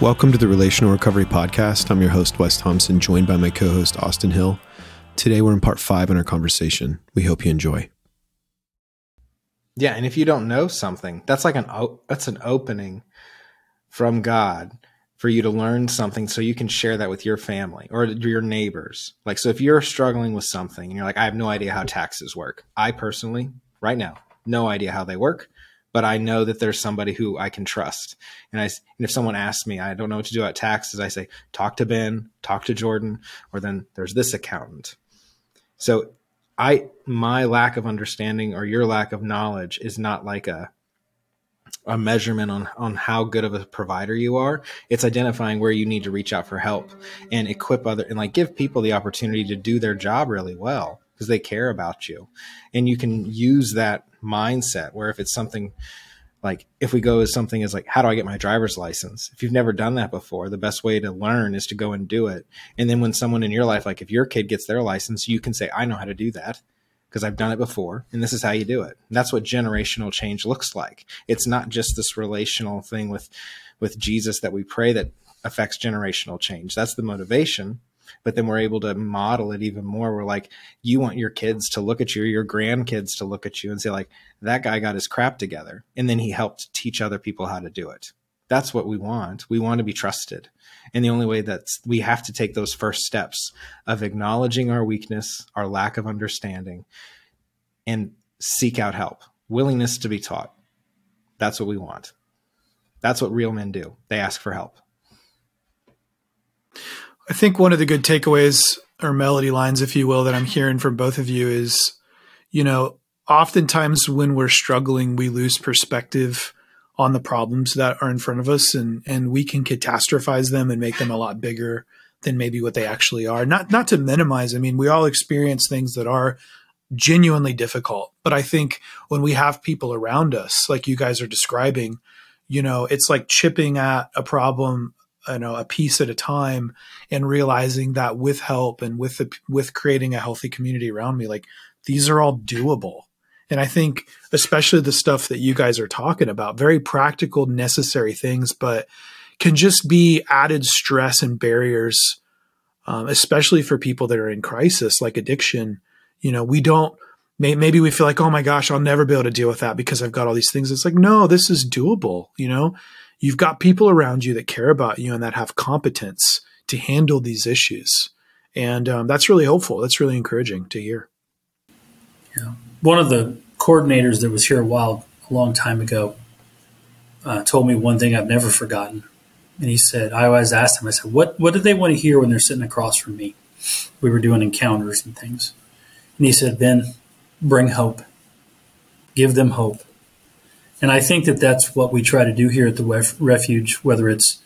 Welcome to the Relational Recovery Podcast. I'm your host, Wes Thompson, joined by my co host, Austin Hill. Today, we're in part five in our conversation. We hope you enjoy. Yeah, and if you don't know something, that's like an that's an opening from God for you to learn something so you can share that with your family or your neighbors. Like so if you're struggling with something and you're like I have no idea how taxes work. I personally right now no idea how they work but I know that there's somebody who I can trust. And I, and if someone asks me, I don't know what to do about taxes, I say, talk to Ben, talk to Jordan, or then there's this accountant. So I, my lack of understanding or your lack of knowledge is not like a, a measurement on, on how good of a provider you are. It's identifying where you need to reach out for help and equip other and like give people the opportunity to do their job really well because they care about you. And you can use that mindset where if it's something like if we go as something as like how do i get my driver's license? If you've never done that before the best way to learn is to go and do it. And then when someone in your life like if your kid gets their license you can say i know how to do that because i've done it before and this is how you do it. And that's what generational change looks like. It's not just this relational thing with with jesus that we pray that affects generational change. That's the motivation but then we're able to model it even more. We're like, you want your kids to look at you, your grandkids to look at you and say, like, that guy got his crap together. And then he helped teach other people how to do it. That's what we want. We want to be trusted. And the only way that we have to take those first steps of acknowledging our weakness, our lack of understanding, and seek out help, willingness to be taught. That's what we want. That's what real men do. They ask for help. I think one of the good takeaways or melody lines, if you will, that I'm hearing from both of you is, you know, oftentimes when we're struggling, we lose perspective on the problems that are in front of us and, and we can catastrophize them and make them a lot bigger than maybe what they actually are. Not, not to minimize. I mean, we all experience things that are genuinely difficult, but I think when we have people around us, like you guys are describing, you know, it's like chipping at a problem you know a piece at a time and realizing that with help and with the, with creating a healthy community around me like these are all doable. And i think especially the stuff that you guys are talking about very practical necessary things but can just be added stress and barriers um, especially for people that are in crisis like addiction. You know we don't maybe we feel like oh my gosh i'll never be able to deal with that because i've got all these things. It's like no this is doable you know you've got people around you that care about you and that have competence to handle these issues. And um, that's really hopeful. That's really encouraging to hear. Yeah. One of the coordinators that was here a while, a long time ago, uh, told me one thing I've never forgotten. And he said, I always asked him, I said, what, what do they want to hear when they're sitting across from me? We were doing encounters and things. And he said, Ben, bring hope. Give them hope. And I think that that's what we try to do here at the refuge, whether it's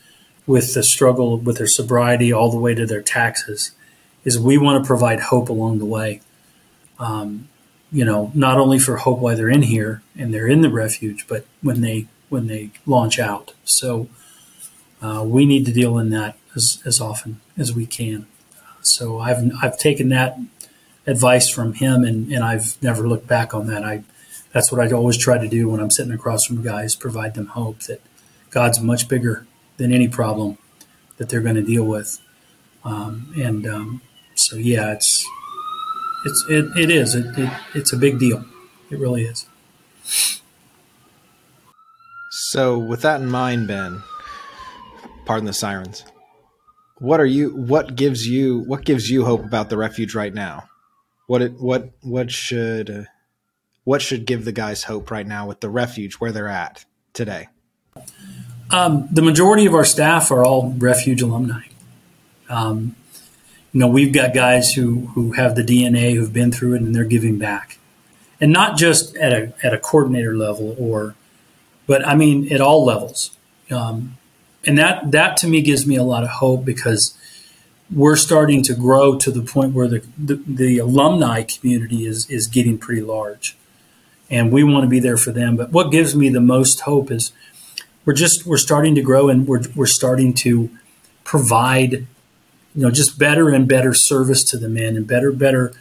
with the struggle with their sobriety all the way to their taxes, is we want to provide hope along the way. Um, you know, not only for hope while they're in here and they're in the refuge, but when they when they launch out. So uh, we need to deal in that as, as often as we can. So I've I've taken that advice from him and, and I've never looked back on that. I that's what I always try to do when I'm sitting across from guys, provide them hope that God's much bigger than any problem that they're going to deal with. Um, and um, so, yeah, it's it's it, it is it, it, it's a big deal. It really is. So, with that in mind, Ben, pardon the sirens. What are you? What gives you? What gives you hope about the refuge right now? What it? What? What should? What should give the guys hope right now with the refuge where they're at today? Um, the majority of our staff are all refuge alumni. Um, you know, we've got guys who who have the DNA who've been through it and they're giving back, and not just at a at a coordinator level or, but I mean at all levels. Um, and that that to me gives me a lot of hope because we're starting to grow to the point where the, the, the alumni community is is getting pretty large and we want to be there for them. But what gives me the most hope is we're just we're starting to grow and we're we're starting to provide you know just better and better service to the men and better better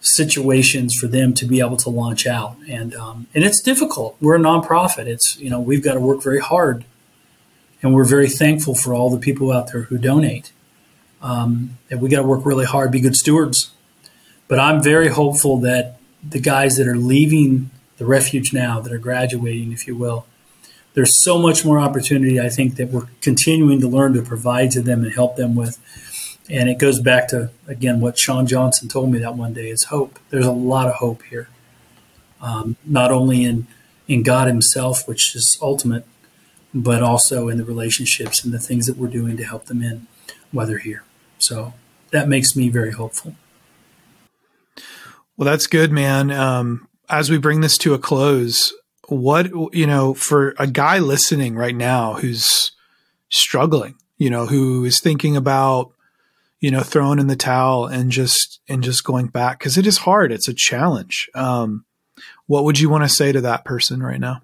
situations for them to be able to launch out and um, and it's difficult we're a nonprofit it's you know we've got to work very hard and we're very thankful for all the people out there who donate. Um, and we got to work really hard, be good stewards. But I'm very hopeful that the guys that are leaving the refuge now, that are graduating, if you will, there's so much more opportunity. I think that we're continuing to learn to provide to them and help them with. And it goes back to again what Sean Johnson told me that one day is hope. There's a lot of hope here, um, not only in in God Himself, which is ultimate, but also in the relationships and the things that we're doing to help them in while they're here. So that makes me very hopeful. Well, that's good, man. Um, as we bring this to a close, what you know for a guy listening right now who's struggling, you know, who is thinking about you know, throwing in the towel and just and just going back because it is hard. It's a challenge. Um, what would you want to say to that person right now?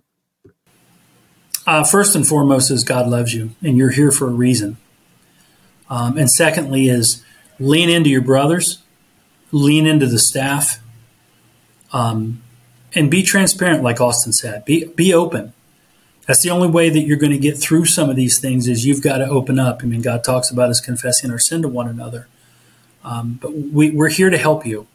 Uh, first and foremost is God loves you and you're here for a reason. Um, and secondly is lean into your brothers, lean into the staff, um, and be transparent, like Austin said. Be be open. That's the only way that you're going to get through some of these things is you've got to open up. I mean, God talks about us confessing our sin to one another. Um, but we, we're here to help you.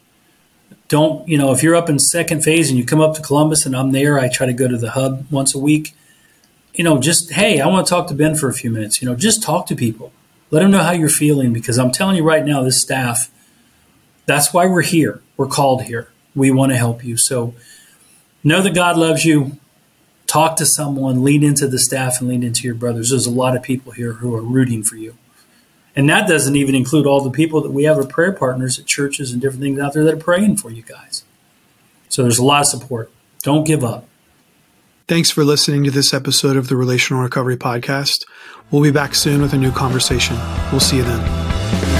Don't, you know, if you're up in second phase and you come up to Columbus and I'm there, I try to go to the hub once a week. You know, just, hey, I want to talk to Ben for a few minutes. You know, just talk to people. Let them know how you're feeling because I'm telling you right now, this staff, that's why we're here. We're called here. We want to help you. So know that God loves you talk to someone, lean into the staff, and lean into your brothers. There's a lot of people here who are rooting for you. And that doesn't even include all the people that we have as prayer partners at churches and different things out there that are praying for you guys. So there's a lot of support. Don't give up. Thanks for listening to this episode of the Relational Recovery Podcast. We'll be back soon with a new conversation. We'll see you then.